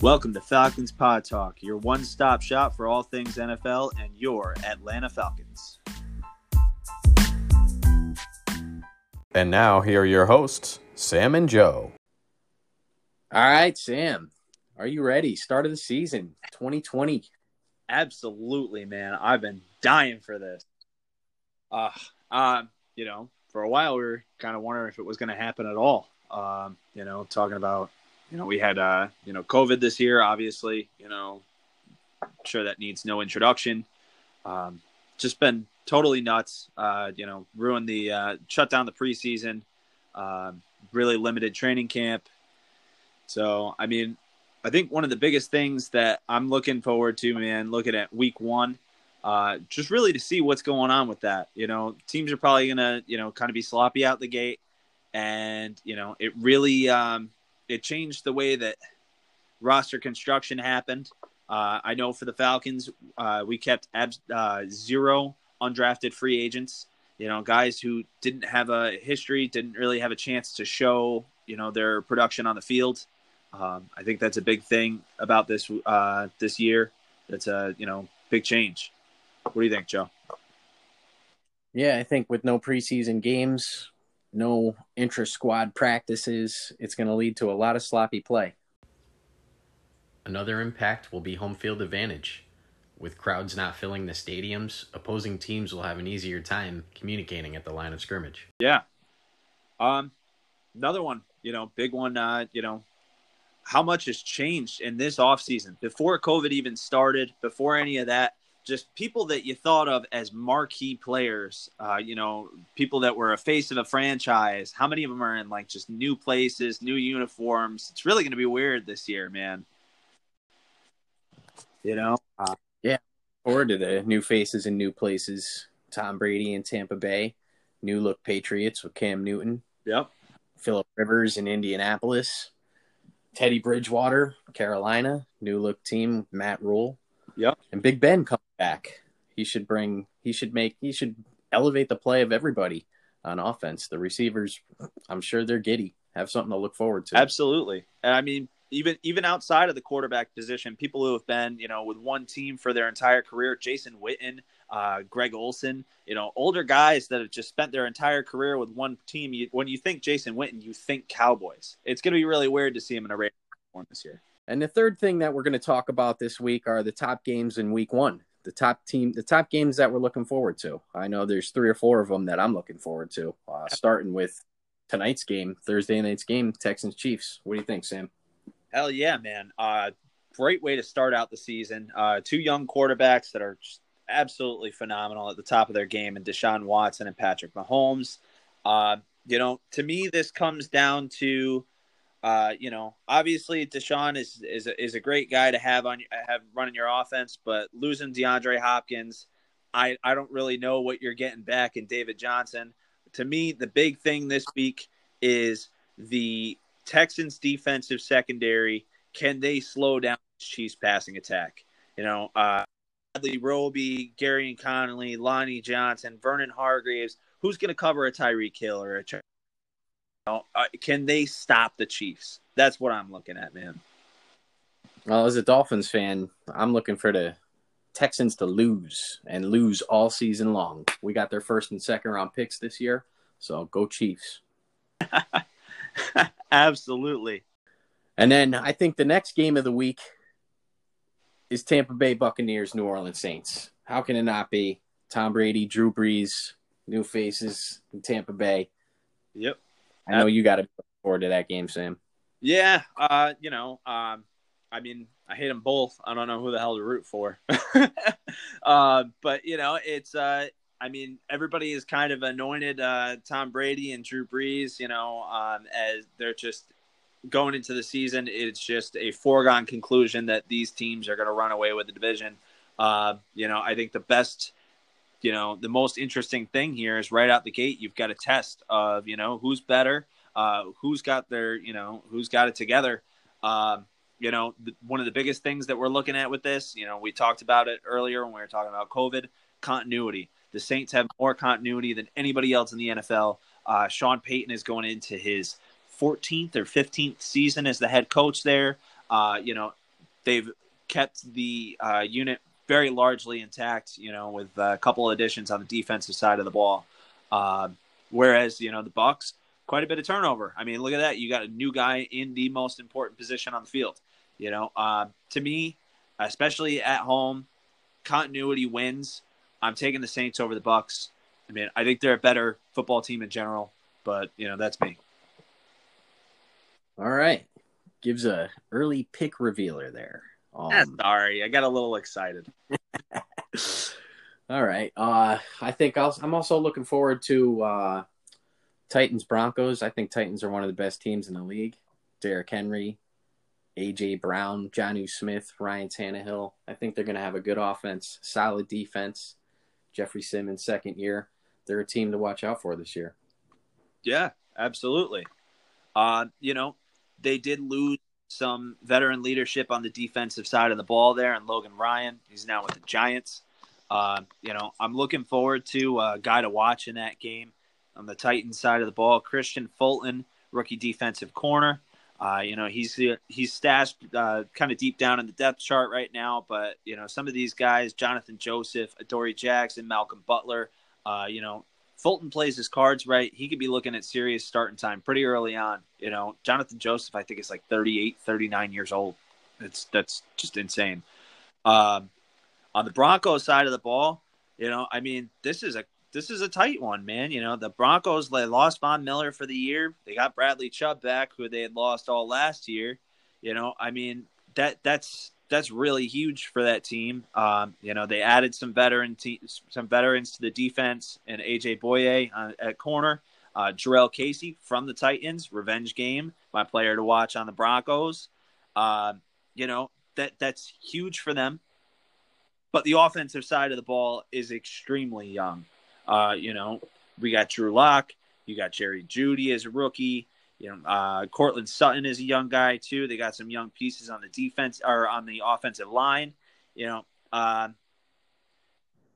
Welcome to Falcons Pod Talk, your one stop shop for all things NFL and your Atlanta Falcons. And now, here are your hosts, Sam and Joe. All right, Sam, are you ready? Start of the season 2020. Absolutely, man. I've been dying for this. Uh, uh, you know, for a while we were kind of wondering if it was going to happen at all. Um, you know, talking about, you know, we had, uh, you know, COVID this year, obviously, you know, I'm sure that needs no introduction. Um, just been totally nuts. Uh, you know, ruined the, uh, shut down the preseason, um, really limited training camp. So, I mean, I think one of the biggest things that I'm looking forward to, man, looking at week one, uh, just really to see what's going on with that. You know, teams are probably going to, you know, kind of be sloppy out the gate. And, you know, it really, um, it changed the way that roster construction happened. Uh, I know for the Falcons, uh, we kept abs- uh, zero undrafted free agents. You know, guys who didn't have a history, didn't really have a chance to show, you know, their production on the field. Um, I think that's a big thing about this uh, this year. That's a you know big change. What do you think, Joe? Yeah, I think with no preseason games, no intra squad practices, it's going to lead to a lot of sloppy play. Another impact will be home field advantage. With crowds not filling the stadiums, opposing teams will have an easier time communicating at the line of scrimmage. Yeah. Um, another one, you know, big one. Uh, you know, how much has changed in this offseason before COVID even started, before any of that. Just people that you thought of as marquee players, uh, you know, people that were a face of a franchise. How many of them are in like just new places, new uniforms? It's really going to be weird this year, man. You know, uh, yeah. Forward to the new faces and new places. Tom Brady in Tampa Bay, new look Patriots with Cam Newton. Yep. Philip Rivers in Indianapolis. Teddy Bridgewater, Carolina, new look team, Matt Rhule. Yep. And Big Ben coming back. He should bring he should make he should elevate the play of everybody on offense. The receivers, I'm sure they're giddy. Have something to look forward to. Absolutely. And I mean, even even outside of the quarterback position, people who have been, you know, with one team for their entire career, Jason Witten, uh, Greg Olsen, you know, older guys that have just spent their entire career with one team. You, when you think Jason Witten, you think Cowboys. It's going to be really weird to see him in a Raiders uniform this year. And the third thing that we're going to talk about this week are the top games in Week One. The top team, the top games that we're looking forward to. I know there's three or four of them that I'm looking forward to. Uh, starting with tonight's game, Thursday night's game, Texans Chiefs. What do you think, Sam? Hell yeah, man! Uh, great way to start out the season. Uh, two young quarterbacks that are just absolutely phenomenal at the top of their game, and Deshaun Watson and Patrick Mahomes. Uh, you know, to me, this comes down to, uh, you know, obviously Deshaun is is a, is a great guy to have on have running your offense, but losing DeAndre Hopkins, I I don't really know what you're getting back in David Johnson. To me, the big thing this week is the Texans defensive secondary. Can they slow down the Chiefs passing attack? You know, uh, Bradley Roby, Gareon Conley, Lonnie Johnson, Vernon Hargreaves. Who's going to cover a Tyreek Hill or a? Know, can they stop the Chiefs? That's what I'm looking at, man. Well, as a Dolphins fan, I'm looking for the Texans to lose and lose all season long. We got their first and second round picks this year, so go Chiefs. Absolutely. And then I think the next game of the week is Tampa Bay Buccaneers, New Orleans Saints. How can it not be? Tom Brady, Drew Brees, new faces in Tampa Bay. Yep. I know you got to look forward to that game, Sam. Yeah, uh, you know, um, I mean, I hate them both. I don't know who the hell to root for. uh, but you know, it's uh, I mean, everybody is kind of anointed uh, Tom Brady and Drew Brees, you know, um, as they're just going into the season. It's just a foregone conclusion that these teams are going to run away with the division. Uh, you know, I think the best, you know, the most interesting thing here is right out the gate, you've got a test of, you know, who's better, uh, who's got their, you know, who's got it together. Um, you know, the, one of the biggest things that we're looking at with this, you know, we talked about it earlier when we were talking about COVID continuity. The Saints have more continuity than anybody else in the NFL. Uh, Sean Payton is going into his 14th or 15th season as the head coach there. Uh, you know, they've kept the uh, unit very largely intact. You know, with a couple of additions on the defensive side of the ball. Uh, whereas you know the Bucks, quite a bit of turnover. I mean, look at that. You got a new guy in the most important position on the field. You know, uh, to me, especially at home, continuity wins. I'm taking the Saints over the Bucks. I mean, I think they're a better football team in general, but you know that's me. All right, gives a early pick revealer there. Um, sorry, I got a little excited. all right, uh, I think i am also looking forward to uh, Titans Broncos. I think Titans are one of the best teams in the league. Derrick Henry, AJ Brown, Jonnu Smith, Ryan Tannehill. I think they're going to have a good offense, solid defense. Jeffrey Simmons, second year. They're a team to watch out for this year. Yeah, absolutely. Uh, you know, they did lose some veteran leadership on the defensive side of the ball there, and Logan Ryan. He's now with the Giants. Uh, you know, I'm looking forward to a guy to watch in that game on the Titans side of the ball. Kristian Fulton, rookie defensive corner. Uh, you know, he's he's stashed uh, kind of deep down in the depth chart right now, but you know, some of these guys, Johnathan Joseph, Adoree Jackson, Malcolm Butler, uh, you know, Fulton plays his cards right. He could be looking at serious starting time pretty early on. You know, Johnathan Joseph, I think is like 38, 39 years old. It's that's just insane. Um, on the Broncos side of the ball, you know, I mean, this is a this is a tight one, man. You know, the Broncos they lost Von Miller for the year. They got Bradley Chubb back, who they had lost all last year. You know, I mean that that's that's really huge for that team. Um, you know, they added some veteran te- some veterans to the defense and AJ Bouye uh, at corner. Uh, Jurrell Casey from the Titans, revenge game, my player to watch on the Broncos. Uh, you know that that's huge for them. But the offensive side of the ball is extremely young. Uh, you know, we got Drew Lock, you got Jerry Jeudy as a rookie. You know, uh, Courtland Sutton is a young guy too. They got some young pieces on the defense or on the offensive line. You know, uh,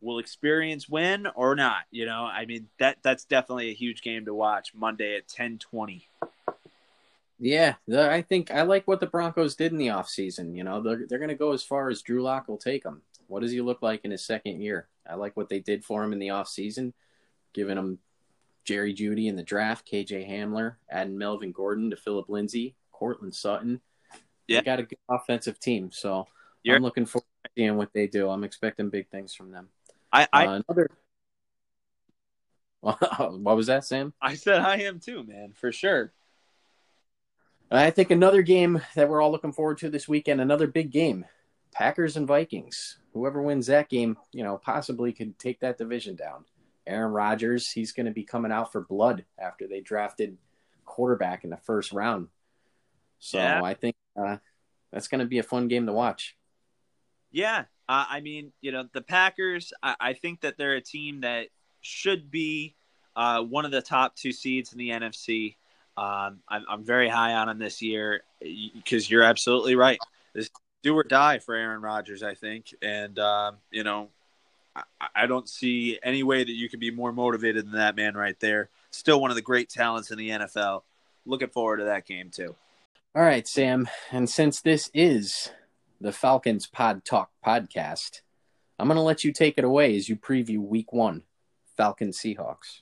will experience win or not? You know, I mean that that's definitely a huge game to watch Monday at ten twenty. Yeah, I think I like what the Broncos did in the offseason. You know, they're, they're going to go as far as Drew Lock will take them. What does he look like in his second year? I like what they did for him in the offseason, giving him Jerry Jeudy in the draft, KJ Hamler, adding Melvin Gordon to Philip Lindsay, Courtland Sutton. Yeah. They got a good offensive team. So You're... I'm looking forward to seeing what they do. I'm expecting big things from them. I, I uh, another what was that, Sam? I said I am too, man, for sure. I think another game that we're all looking forward to this weekend, another big game. Packers and Vikings. Whoever wins that game, you know, possibly could take that division down. Aaron Rodgers, he's going to be coming out for blood after they drafted quarterback in the first round. So yeah. I think uh, that's going to be a fun game to watch. Yeah. Uh, I mean, you know, the Packers, I, I, think that they're a team that should be uh, one of the top two seeds in the NFC. Um, I'm, I'm, very high on them this year because you're absolutely right. This do or die for Aaron Rodgers, I think. And, um, you know, I, don't see any way that you could be more motivated than that man right there. Still one of the great talents in the NFL. Looking forward to that game, too. All right, Sam. And since this is the Falcons Pod Talk podcast, I'm going to let you take it away as you preview week one Falcons Seahawks.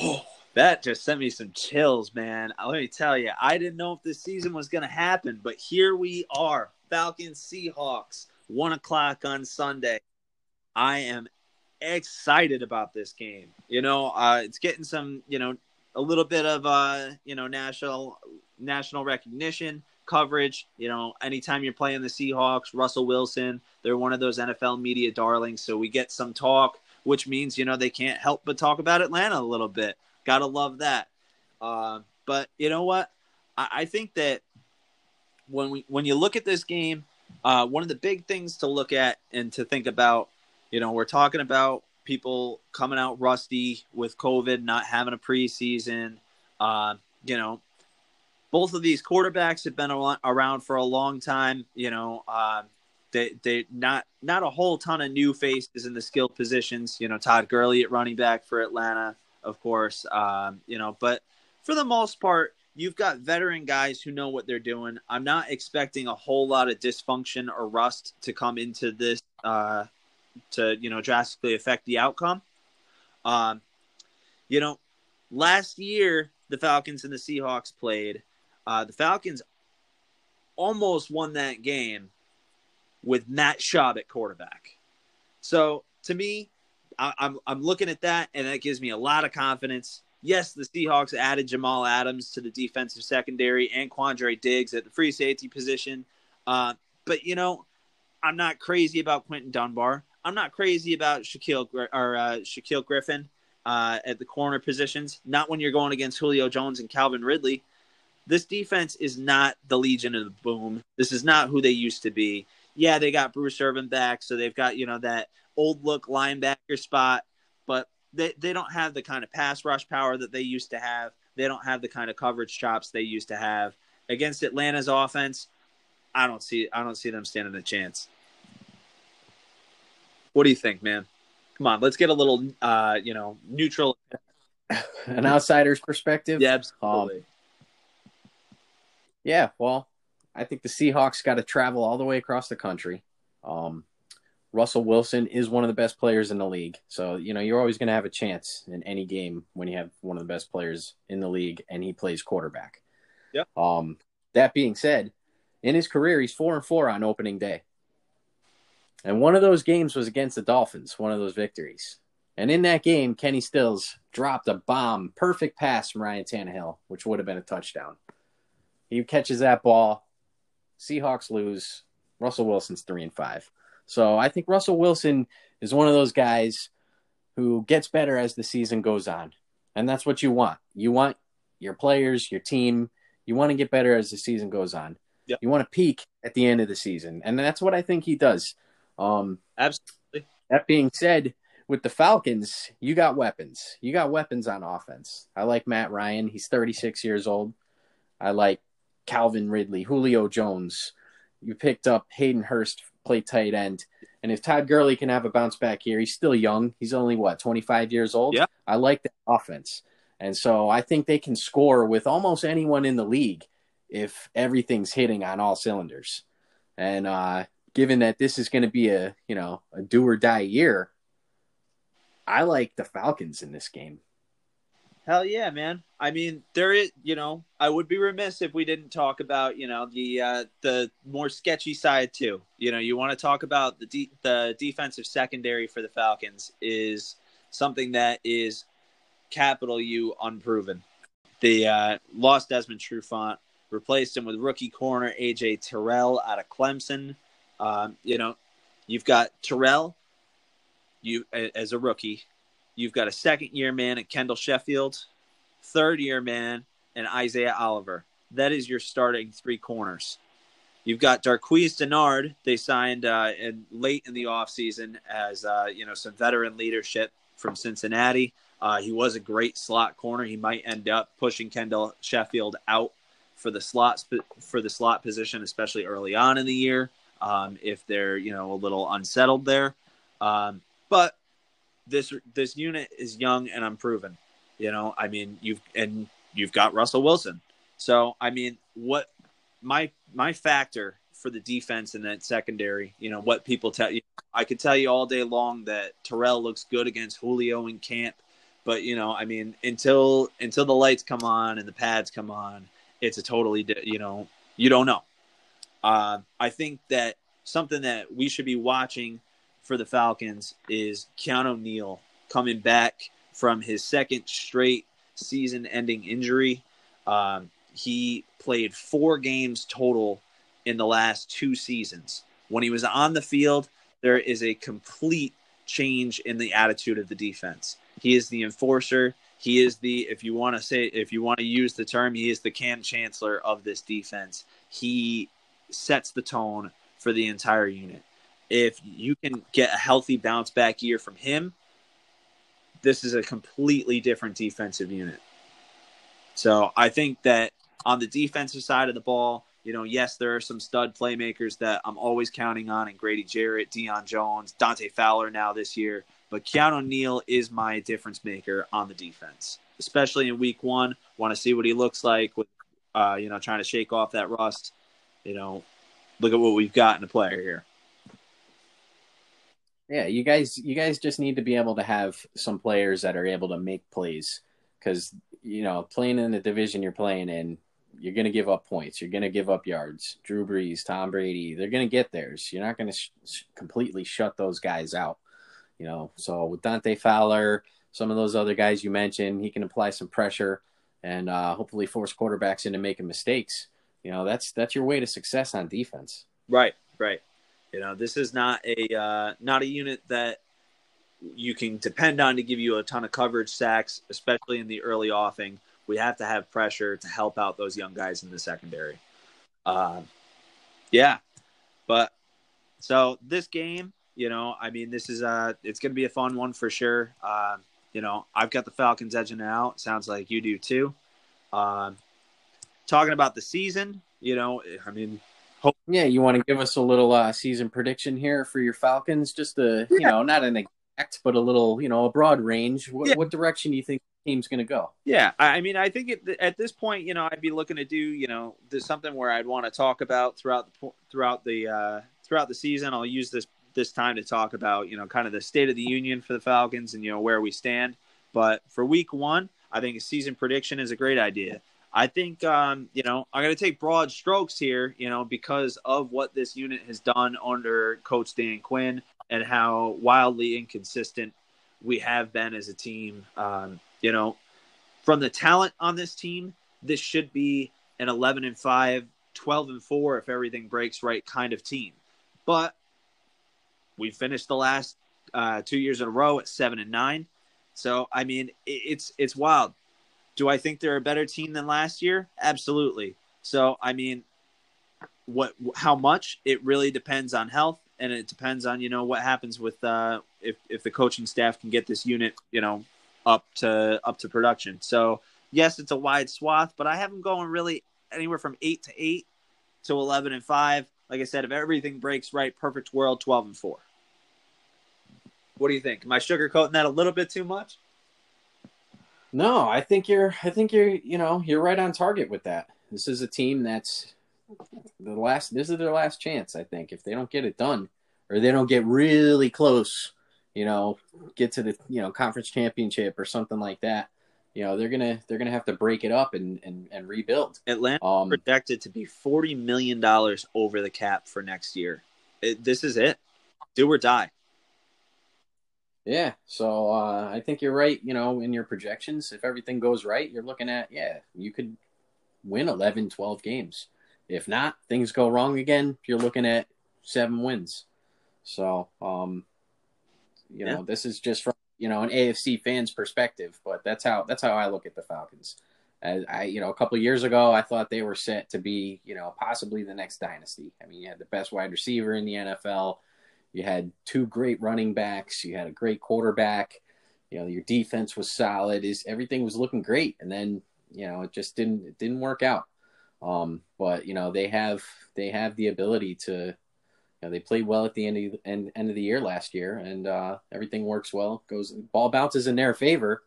Oh, that just sent me some chills, man. Uh, let me tell you, I didn't know if this season was going to happen, but here we are Falcons Seahawks, one o'clock on Sunday. I am excited about this game. You know, uh, it's getting some, you know, a little bit of, uh, you know, national national recognition coverage. You know, anytime you're playing the Seahawks, Russell Wilson, they're one of those NFL media darlings. So we get some talk, which means, you know, they can't help but talk about Atlanta a little bit. Gotta love that. Uh, but you know what? I, I, think that when we when you look at this game, uh, one of the big things to look at and to think about you know, we're talking about people coming out rusty with COVID, not having a preseason. Uh, you know, both of these quarterbacks have been around for a long time. You know, uh, they they not not a whole ton of new faces in the skill positions. You know, Todd Gurley at running back for Atlanta, of course. Um, you know, but for the most part, you've got veteran guys who know what they're doing. I'm not expecting a whole lot of dysfunction or rust to come into this uh, to you know drastically affect the outcome. Um, you know, last year the Falcons and the Seahawks played. Uh, the Falcons almost won that game with Matt Schaub at quarterback. So to me, I, I'm I'm looking at that, and that gives me a lot of confidence. Yes, the Seahawks added Jamal Adams to the defensive secondary and Quandre Diggs at the free safety position. Uh, but you know, I'm not crazy about Quinton Dunbar. I'm not crazy about Shaquill or uh, Shaquill Griffin uh, at the corner positions. Not when you're going against Julio Jones and Calvin Ridley. This defense is not the Legion of the Boom. This is not who they used to be. Yeah, they got Bruce Irvin back, so they've got you know that old look linebacker spot, but they, they don't have the kind of pass rush power that they used to have. They don't have the kind of coverage chops they used to have. Against Atlanta's offense, I don't see I don't see them standing a chance. What do you think, man? Come on, let's get a little uh, you know, neutral An outsider's perspective. Yeah, absolutely. Um, yeah, well, I think the Seahawks got to travel all the way across the country. Um, Russell Wilson is one of the best players in the league. So, you know, you're always going to have a chance in any game when you have one of the best players in the league and he plays quarterback. Yeah. Um, that being said, in his career, he's four and four on opening day. And one of those games was against the Dolphins, one of those victories. And in that game, Kenny Stills dropped a bomb, perfect pass from Ryan Tannehill, which would have been a touchdown. He catches that ball. Seahawks lose. Russell Wilson's three and five. So I think Russell Wilson is one of those guys who gets better as the season goes on. And that's what you want. You want your players, your team, you want to get better as the season goes on. Yep. You want to peak at the end of the season. And that's what I think he does. Um, Absolutely. That being said, with the Falcons, you got weapons. You got weapons on offense. I like Matt Ryan. He's 36 years old. I like Calvin Ridley, Julio Jones. You picked up Hayden Hurst play tight end. And if Todd Gurley can have a bounce back here, he's still young. He's only what, 25 years old? Yeah. I like that offense. And so I think they can score with almost anyone in the league if everything's hitting on all cylinders. And uh, given that this is going to be a, you know, a do or die year, I like the Falcons in this game. Hell yeah, man. I mean, there is, you know, I would be remiss if we didn't talk about, you know, the uh, the more sketchy side too. You know, you want to talk about the de- the defensive secondary for the Falcons is something that is capital U unproven. The uh, lost Desmond Trufant, replaced him with rookie corner AJ Terrell out of Clemson. Um, you know, you've got Terrell, you as a rookie, You've got a second year man at Kendall Sheffield, third year man and Isaiah Oliver. That is your starting three corners. You've got Darqueze Dennard. They signed uh, in, late in the offseason as uh, you know some veteran leadership from Cincinnati. Uh, he was a great slot corner. He might end up pushing Kendall Sheffield out for the slot for the slot position, especially early on in the year um, if they're you know a little unsettled there. Um, but this this unit is young and unproven. You know, I mean, you've and you've got Russell Wilson. So, I mean, what my my factor for the defense in that secondary, you know, what people tell you, I could tell you all day long that Terrell looks good against Julio in camp, but you know, I mean, until until the lights come on and the pads come on, it's a totally, you know, you don't know. Uh, I think that something that we should be watching for the Falcons is Keanu Neal coming back from his second straight season ending injury. Um, he played four games total in the last two seasons. When he was on the field, there is a complete change in the attitude of the defense. He is the enforcer. He is the, if you want to say, if you want to use the term, he is the Kam Chancellor of this defense. He sets the tone for the entire unit if you can get a healthy bounce back year from him, this is a completely different defensive unit. So I think that on the defensive side of the ball, you know, yes, there are some stud playmakers that I'm always counting on, and Grady Jarrett, Deion Jones, Dante Fowler now this year. But Keanu Neal is my difference maker on the defense, especially in week one. Want to see what he looks like with uh, you know, trying to shake off that rust. You know, look at what we've got in a player here. Yeah, you guys, you guys just need to be able to have some players that are able to make plays because you know playing in the division you're playing in, you're going to give up points, you're going to give up yards. Drew Brees, Tom Brady, they're going to get theirs. You're not going to sh- completely shut those guys out. You know, so with Dante Fowler, some of those other guys you mentioned, he can apply some pressure and uh, hopefully force quarterbacks into making mistakes. You know, that's that's your way to success on defense. Right, right. You know, this is not a uh, not a unit that you can depend on to give you a ton of coverage sacks, especially in the early offing. We have to have pressure to help out those young guys in the secondary. Uh, yeah, but so this game, you know, I mean, this is uh it's going to be a fun one for sure. Uh, you know, I've got the Falcons edging out. Sounds like you do too. Uh, talking about the season, you know, I mean, hope- yeah, you want to give us a little uh, season prediction here for your Falcons, just a you know, not an exact, but a little, you know, a broad range. What, yeah. what direction do you think the team's going to go? Yeah, I mean, I think at, at this point, you know, I'd be looking to do, you know, there's something where I'd want to talk about throughout the throughout the uh, throughout the season. I'll use this this time to talk about, you know, kind of the state of the union for the Falcons and, you know, where we stand. But for week one, I think a season prediction is a great idea. I think, um, you know, I'm going to take broad strokes here, you know, because of what this unit has done under Coach Dan Quinn and how wildly inconsistent we have been as a team. Um, you know, from the talent on this team, this should be an 11 and 5, 12 and 4 if everything breaks right kind of team. But we finished the last uh, two years in a row at seven and nine. So I mean, it's it's wild. Do I think they're a better team than last year? Absolutely. So I mean, what how much it really depends on health, and it depends on you know what happens with uh, if if the coaching staff can get this unit you know up to up to production. So yes, it's a wide swath, but I have them going really anywhere from eight to eight to eleven and five. Like I said, if everything breaks right, perfect world, twelve and four. What do you think? Am I sugarcoating that a little bit too much? No, I think you're. I think you're. You know, you're right on target with that. This is a team that's the last. This is their last chance. I think if they don't get it done, or they don't get really close, you know, get to the you know conference championship or something like that. You know, they're gonna they're gonna have to break it up and and, and rebuild. Atlanta um, projected to be forty million dollars over the cap for next year. It, this is it. Do or die. Yeah, so uh, I think you're right. You know, in your projections, if everything goes right, you're looking at yeah, you could win 11, 12 games. If not, things go wrong again. You're looking at seven wins. So, um, you know, this is just from you know an AFC fan's perspective, but that's how that's how I look at the Falcons. As I, you know, a couple years ago, I thought they were set to be, you know, possibly the next dynasty. I mean, you had the best wide receiver in the NFL you had two great running backs. You had a great quarterback. You know, your defense was solid. Is everything was looking great, and then you know it just didn't it didn't work out. Um, but you know they have they have the ability to. You know, they played well at the end of the end, end of the year last year, and uh, everything works well. Goes ball bounces in their favor.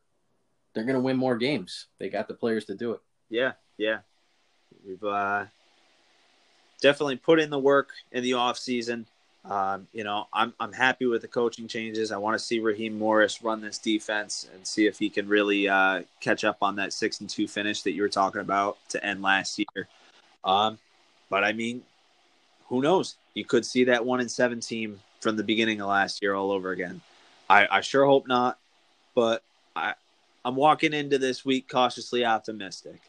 They're going to win more games. They got the players to do it. Yeah, yeah. We've uh, definitely put in the work in the off season. Um, you know, I'm I'm happy with the coaching changes. I want to see Raheem Morris run this defense and see if he can really uh, catch up on that six and two finish that you were talking about to end last year. Um, but I mean, who knows? You could see that one and seven team from the beginning of last year all over again. I, I sure hope not, but I I'm walking into this week cautiously optimistic.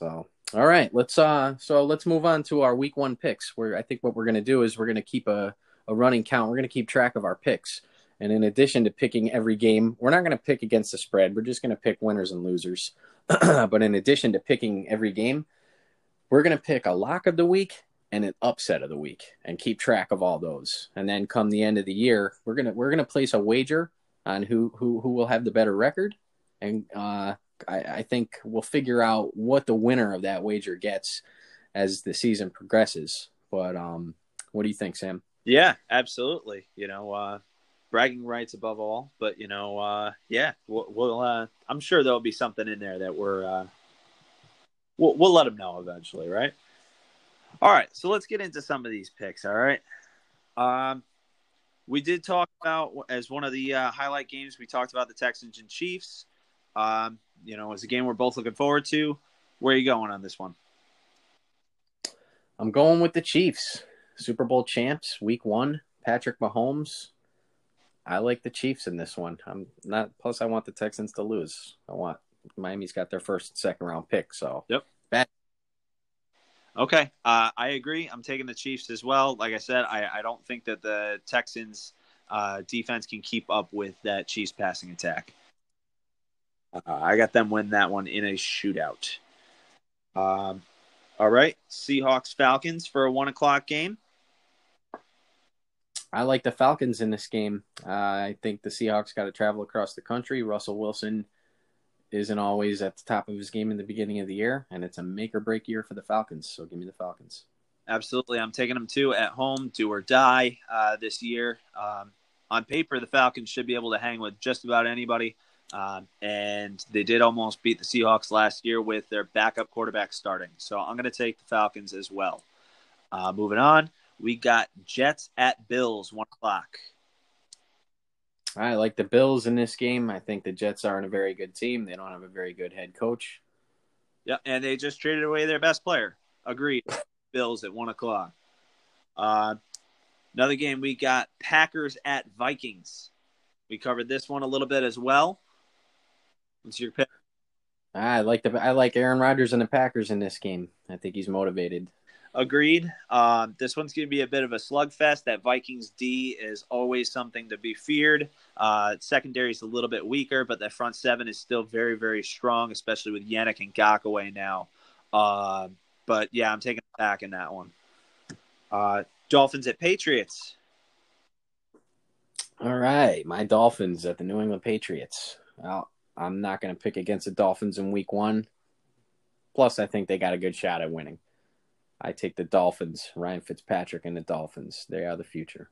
So all right, let's uh so let's move on to our week one picks. Where I think what we're gonna do is we're gonna keep a a running count. We're going to keep track of our picks. And in addition to picking every game, we're not going to pick against the spread. We're just going to pick winners and losers. but in addition to picking every game, we're going to pick a lock of the week and an upset of the week and keep track of all those. And then come the end of the year, we're going to we're going to place a wager on who who who will have the better record and uh, I, I think we'll figure out what the winner of that wager gets as the season progresses. But um, what do you think, Sam? Yeah, absolutely. You know, uh, bragging rights above all. But you know, uh, yeah, we'll, we'll uh, I'm sure there'll be something in there that we're uh, we'll, we'll let them know eventually, right? All right, so let's get into some of these picks. All right, um, we did talk about as one of the uh, highlight games. We talked about the Texans and Chiefs. Um, you know, it's a game we're both looking forward to. Where are you going on this one? I'm going with the Chiefs, Super Bowl champs, Week One. Patrick Mahomes. I like the Chiefs in this one. I'm not. Plus, I want the Texans to lose. I want Miami's got their first, second round pick. So yep. Bad. Okay, uh, I agree. I'm taking the Chiefs as well. Like I said, I, I don't think that the Texans uh, defense can keep up with that Chiefs passing attack. Uh, I got them win that one in a shootout. Um, all right, Seahawks Falcons for a one o'clock game. I like the Falcons in this game. Uh, I think the Seahawks got to travel across the country. Russell Wilson isn't always at the top of his game in the beginning of the year, and it's a make or break year for the Falcons. So give me the Falcons. Absolutely, I'm taking them too at home, do or die uh, this year. Um, on paper, the Falcons should be able to hang with just about anybody, um, and they did almost beat the Seahawks last year with their backup quarterback starting. So I'm going to take the Falcons as well. Uh, moving on, we got Jets at Bills, one o'clock. I like the Bills in this game. I think the Jets aren't a very good team. They don't have a very good head coach. Yeah, and they just traded away their best player. Agreed. Bills at one o'clock. Uh, another game we got Packers at Vikings. We covered this one a little bit as well. What's your pick? I like the I like Aaron Rodgers and the Packers in this game. I think he's motivated. Agreed. Um, this one's going to be a bit of a slugfest. That Vikings D is always something to be feared. Uh, secondary is a little bit weaker, but the front seven is still very, very strong, especially with Yannick Ngakoue now. Uh, but yeah, I'm taking it back in that one. Uh, Dolphins at Patriots. All right, my Dolphins at the New England Patriots. Well, I'm not going to pick against the Dolphins in Week One. Plus, I think they got a good shot at winning. I take the Dolphins, Ryan Fitzpatrick and the Dolphins. They are the future.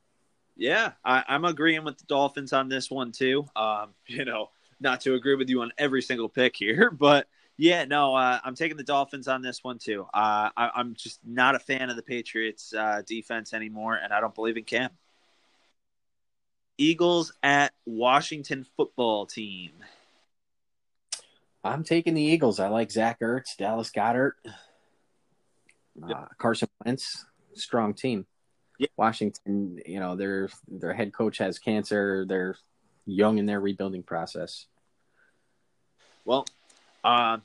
Yeah, I, am agreeing with the Dolphins on this one too. Um, you know, not to agree with you on every single pick here, but yeah, no, uh, I'm taking the Dolphins on this one too. Uh, I, am just not a fan of the Patriots uh, defense anymore, and I don't believe in Cam. Eagles at Washington football team. I'm taking the Eagles. I like Zach Ertz, Dallas Uh, Carson Wentz, strong team. Washington, you know, their their head coach has cancer. They're young in their rebuilding process. Well, uh,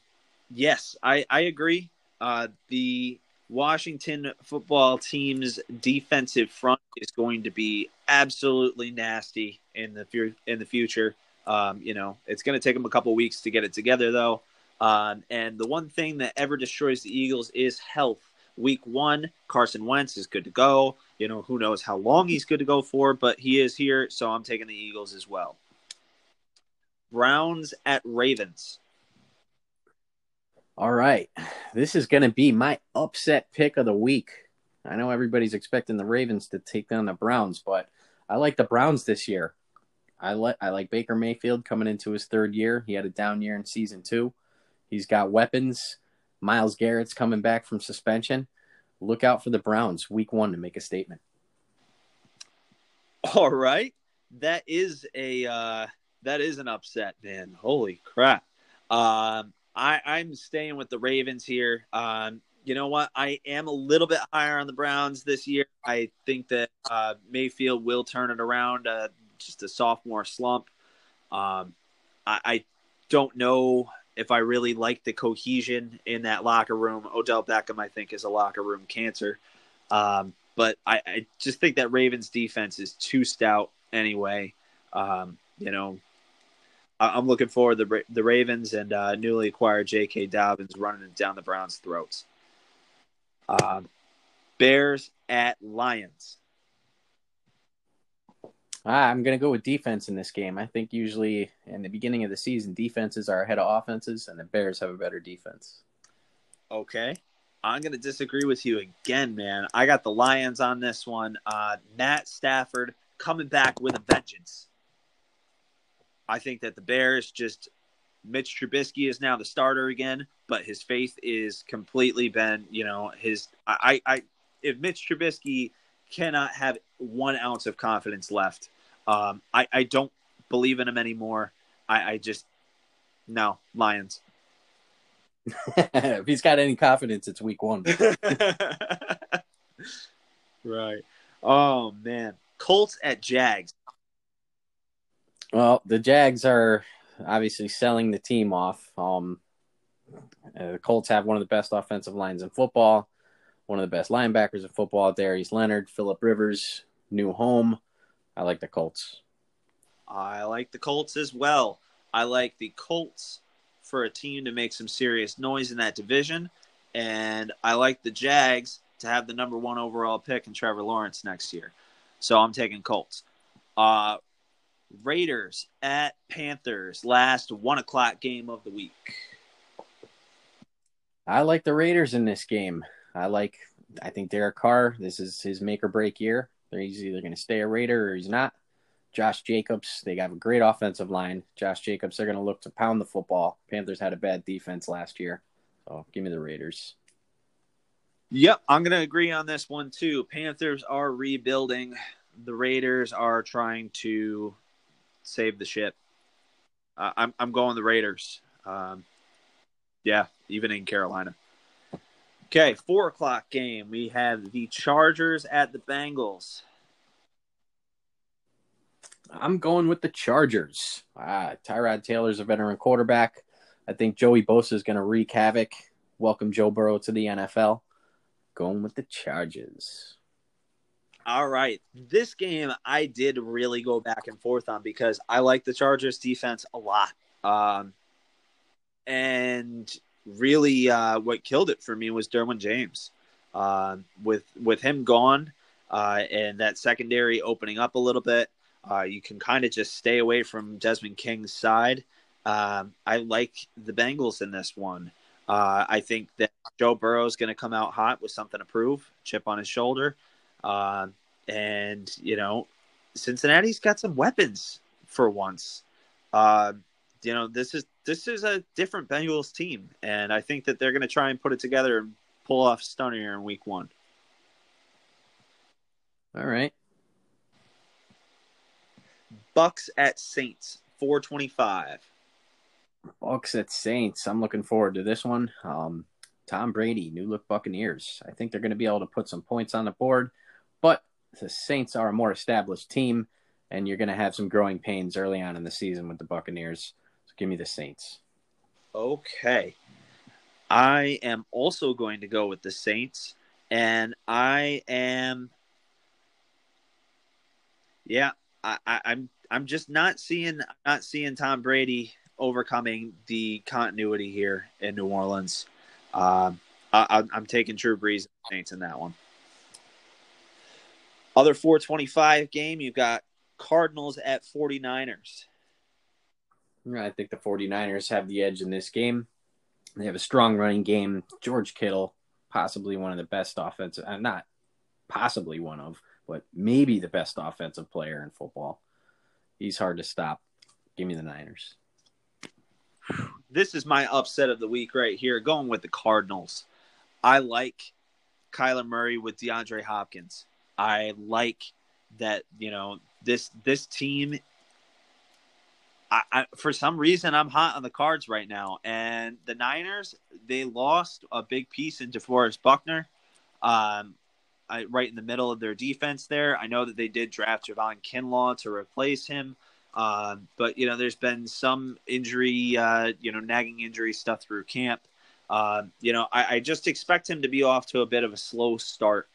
yes, I I agree. Uh, the Washington football team's defensive front is going to be absolutely nasty in the in the future. Um, you know, it's going to take them a couple weeks to get it together, though. Um, and the one thing that ever destroys the Eagles is health. Week one, Carson Wentz is good to go. You know, who knows how long he's good to go for, but he is here, so I'm taking the Eagles as well. Browns at Ravens. All right. This is going to be my upset pick of the week. I know everybody's expecting the Ravens to take down the Browns, but I like the Browns this year. I like I like Baker Mayfield coming into his third year. He had a down year in season 2. He's got weapons. Myles Garrett's coming back from suspension. Look out for the Browns week one to make a statement. All right. That is a uh, that is an upset, man. Holy crap. Um, I, I'm staying with the Ravens here. Um, you know what? I am a little bit higher on the Browns this year. I think that uh, Mayfield will turn it around. Uh, just a sophomore slump. Um, I, I, don't know if I really like the cohesion in that locker room. Odell Beckham, I think, is a locker room cancer. Um, but I, I, just think that Ravens defense is too stout anyway. Um, you know, I, am looking forward to the, the Ravens and uh, newly acquired J.K. Dobbins running it down the Browns' throats. Um, Bears at Lions. I'm going to go with defense in this game. I think usually in the beginning of the season, defenses are ahead of offenses, and the Bears have a better defense. Okay. I'm going to disagree with you again, man. I got the Lions on this one. Uh, Matt Stafford coming back with a vengeance. I think that the Bears just Mitch Trubisky is now the starter again, but his faith is completely been, you know, his. I, I, if Mitch Trubisky cannot have one ounce of confidence left, um, I, I don't believe in him anymore. I, I just, no, Lions. if he's got any confidence, it's week one. right. Oh, man. Colts at Jags. Well, the Jags are obviously selling the team off. Um, uh, the Colts have one of the best offensive lines in football, one of the best linebackers in football. Darius Leonard, Philip Rivers, new home. I like the Colts. I like the Colts as well. I like the Colts for a team to make some serious noise in that division, and I like the Jags to have the number one overall pick in Trevor Lawrence next year. So I'm taking Colts. Uh, Raiders at Panthers, last one o'clock game of the week. I like the Raiders in this game. I like. I think Derek Carr. This is his make or break year. He's either going to stay a Raider or he's not. Josh Jacobs. They have a great offensive line. Josh Jacobs. They're going to look to pound the football. Panthers had a bad defense last year, so give me the Raiders. Yep, I'm going to agree on this one too. Panthers are rebuilding. The Raiders are trying to save the ship. Uh, I'm I'm going the Raiders. Um, yeah, even in Carolina. Okay, four o'clock game. We have the Chargers at the Bengals. I'm going with the Chargers. Ah, Tyrod Taylor's a veteran quarterback. I think Joey Bosa is going to wreak havoc. Welcome Joe Burrow to the NFL. Going with the Chargers. All right. This game I did really go back and forth on because I like the Chargers defense a lot. Um, and really uh, what killed it for me was Derwin James. Uh, with with him gone uh, and that secondary opening up a little bit, uh, you can kind of just stay away from Desmond King's side. Um, I like the Bengals in this one. Uh, I think that Joe Burrow is going to come out hot with something to prove, chip on his shoulder. Uh, and you know, Cincinnati's got some weapons for once. Uh, you know, this is this is a different Bengals team, and I think that they're going to try and put it together and pull off stunner in Week One. All right. Bucks at Saints, four twenty-five. Bucks at Saints. I'm looking forward to this one. Um, Tom Brady, new look Buccaneers. I think they're going to be able to put some points on the board, but the Saints are a more established team, and you're going to have some growing pains early on in the season with the Buccaneers. Give me the Saints. Okay. I am also going to go with the Saints, and I am, yeah, I, I, I'm I'm just not seeing not seeing Tom Brady overcoming the continuity here in New Orleans. Um, I, am taking Drew Brees Saints in that one. Other 425 game, you've got Cardinals at 49ers. I think the 49ers have the edge in this game. They have a strong running game. George Kittle, possibly one of the best offensive, uh, not possibly one of, but maybe the best offensive player in football. He's hard to stop. Give me the Niners. This is my upset of the week right here, going with the Cardinals. I like Kyler Murray with DeAndre Hopkins. I like that, you know, this this team I, I, for some reason I'm hot on the cards right now. And the Niners, they lost a big piece in DeForest Buckner. Um, I, right in the middle of their defense there. I know that they did draft Javon Kinlaw to replace him. Uh, but you know, there's been some injury, uh, you know, nagging injury stuff through camp. Uh, you know, I, I, just expect him to be off to a bit of a slow start,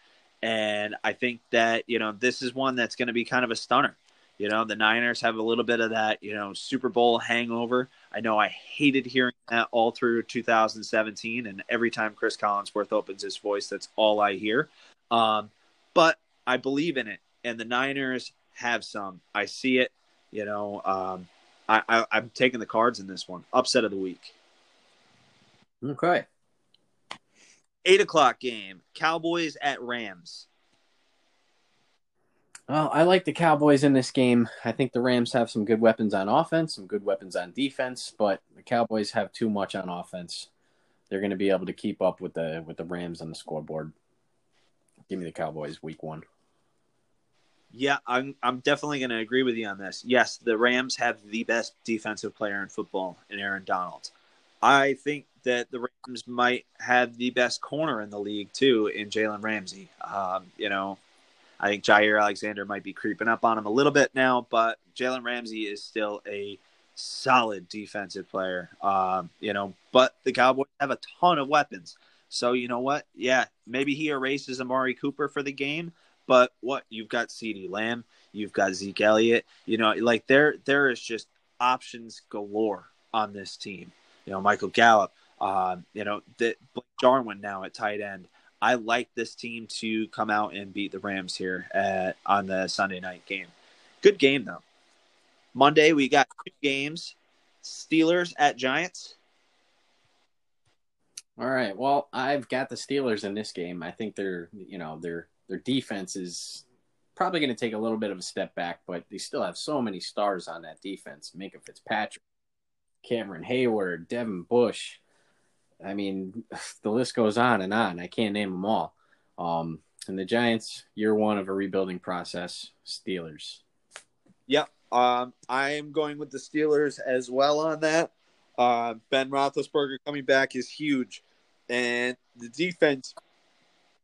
and I think that you know this is one that's going to be kind of a stunner. You know, the Niners have a little bit of that, you know, Super Bowl hangover. I know I hated hearing that all through 2017, and every time Cris Collinsworth opens his voice, that's all I hear. Um, but I believe in it, and the Niners have some. I see it. You know, um, I, I, I'm taking the cards in this one. Upset of the week. Okay. Eight o'clock game. Cowboys at Rams. Well, I like the Cowboys in this game. I think the Rams have some good weapons on offense, some good weapons on defense, but the Cowboys have too much on offense. They're going to be able to keep up with the with the Rams on the scoreboard. Give me the Cowboys week 1. Yeah, I'm I'm definitely going to agree with you on this. Yes, the Rams have the best defensive player in football in Aaron Donald. I think that the Rams might have the best corner in the league too in Jalen Ramsey. Um, you know, I think Jaire Alexander might be creeping up on him a little bit now, but Jalen Ramsey is still a solid defensive player. Um, you know, but the Cowboys have a ton of weapons. So you know what? Yeah, maybe he erases Amari Cooper for the game, but what you've got CeeDee Lamb, you've got Zeke Elliott. You know, like there there is just options galore on this team. You know, Michael Gallup. Um, you know, the Blake now at tight end. I like this team to come out and beat the Rams here at, on the Sunday night game. Good game though. Monday we got two games: Steelers at Giants. All right. Well, I've got the Steelers in this game. I think they're, you know, their their defense is probably going to take a little bit of a step back, but they still have so many stars on that defense. Minkah Fitzpatrick, Cameron Heyward, Devin Bush. I mean, the list goes on and on. I can't name them all. Um, and the Giants, year one of a rebuilding process. Steelers. Yep. Um, I am going with the Steelers as well on that. Uh, ben Roethlisberger coming back is huge, and the defense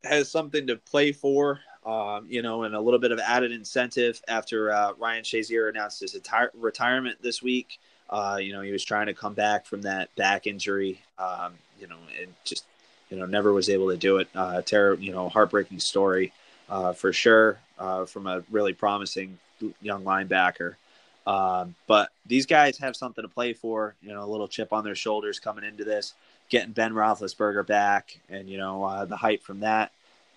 has something to play for. Um, you know, and a little bit of added incentive after uh, Ryan Shazier announced his attire- retirement this week. Uh, you know, he was trying to come back from that back injury. Um, you know, and just you know never was able to do it. Uh, terror, you know, heartbreaking story uh, for sure uh, from a really promising young linebacker. Um, but these guys have something to play for. You know, a little chip on their shoulders coming into this, getting Ben Roethlisberger back, and you know uh, the hype from that.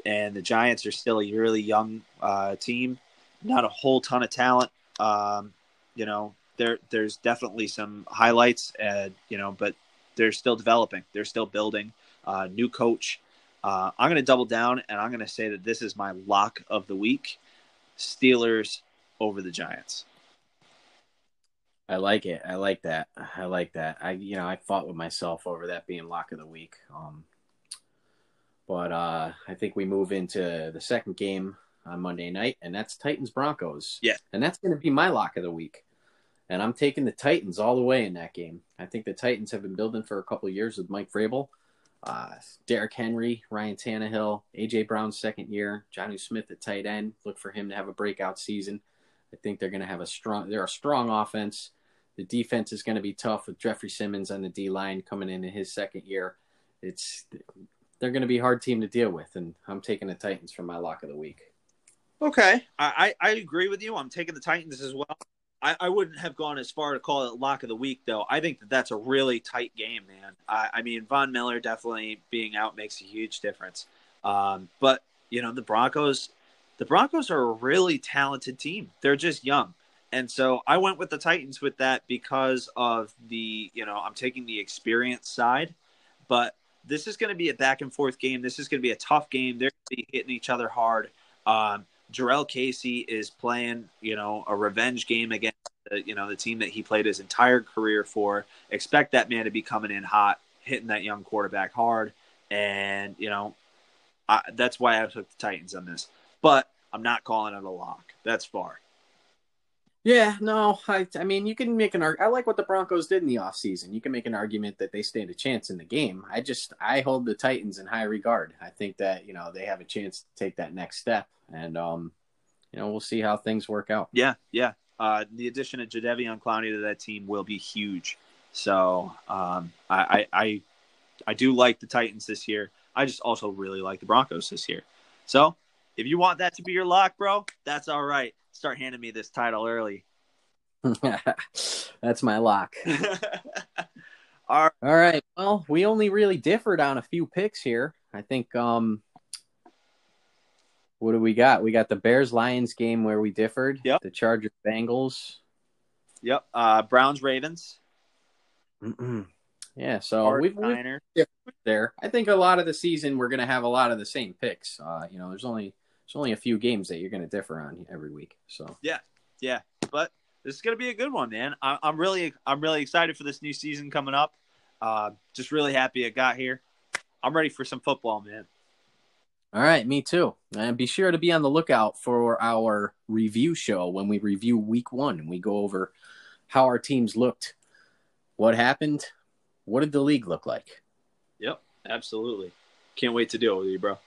And the Giants are still a really young uh, team, not a whole ton of talent. Um, you know, there there's definitely some highlights, uh, you know, but they're still developing. They're still building. Uh, new coach. Uh, I'm going to double down, and I'm going to say that this is my lock of the week: Steelers over the Giants. I like it. I like that. I like that. I you know I fought with myself over that being lock of the week. Um, but uh, I think we move into the second game on Monday night, and that's Titans Broncos. Yeah, and that's going to be my lock of the week. And I'm taking the Titans all the way in that game. I think the Titans have been building for a couple years with Mike Vrabel, uh, Derrick Henry, Ryan Tannehill, AJ Brown's second year, Jonnu Smith at tight end. Look for him to have a breakout season. I think they're going to have a strong. They're a strong offense. The defense is going to be tough with Jeffrey Simmons on the D line coming in in his second year. It's they're going to be a hard team to deal with, and I'm taking the Titans for my lock of the week. Okay, I, I agree with you. I'm taking the Titans as well. I, I wouldn't have gone as far to call it lock of the week, though. I think that that's a really tight game, man. I, I mean, Von Miller definitely being out makes a huge difference. Um, but you know, the Broncos, the Broncos are a really talented team. They're just young. And so I went with the Titans with that because of the, you know, I'm taking the experience side, but this is going to be a back and forth game. This is going to be a tough game. They're going to be hitting each other hard. Um, Jurrell Casey is playing, you know, a revenge game against, the, you know, the team that he played his entire career for. Expect that man to be coming in hot, hitting that young quarterback hard, and you know, I, that's why I took the Titans on this. But I'm not calling it a lock. That's far. Yeah, no, I, I mean, you can make an argument. I like what the Broncos did in the offseason. You can make an argument that they stand a chance in the game. I just, I hold the Titans in high regard. I think that, you know, they have a chance to take that next step. And, um, you know, we'll see how things work out. Yeah, yeah. Uh, the addition of Jadeveon Clowney to that team will be huge. So um, I, I, I, I do like the Titans this year. I just also really like the Broncos this year. So if you want that to be your lock, bro, that's all right start handing me this title early. That's my lock. All right. All right. Well, we only really differed on a few picks here. I think um what do we got? We got the Bears Lions game where we differed. Yep. The Chargers Bengals. Yep. Uh Browns Ravens. Mm-mm. Yeah, so we've, we've there. I think a lot of the season we're going to have a lot of the same picks. Uh, you know, there's only It's only a few games that you're going to differ on every week. So yeah, yeah, but this is going to be a good one, man. I, am really, I'm really excited for this new season coming up. Uh, just really happy it got here. I'm ready for some football, man. All right, me too. And be sure to be on the lookout for our review show when we review week one and we go over how our teams looked, what happened, what did the league look like. Yep, absolutely. Can't wait to deal with you, bro.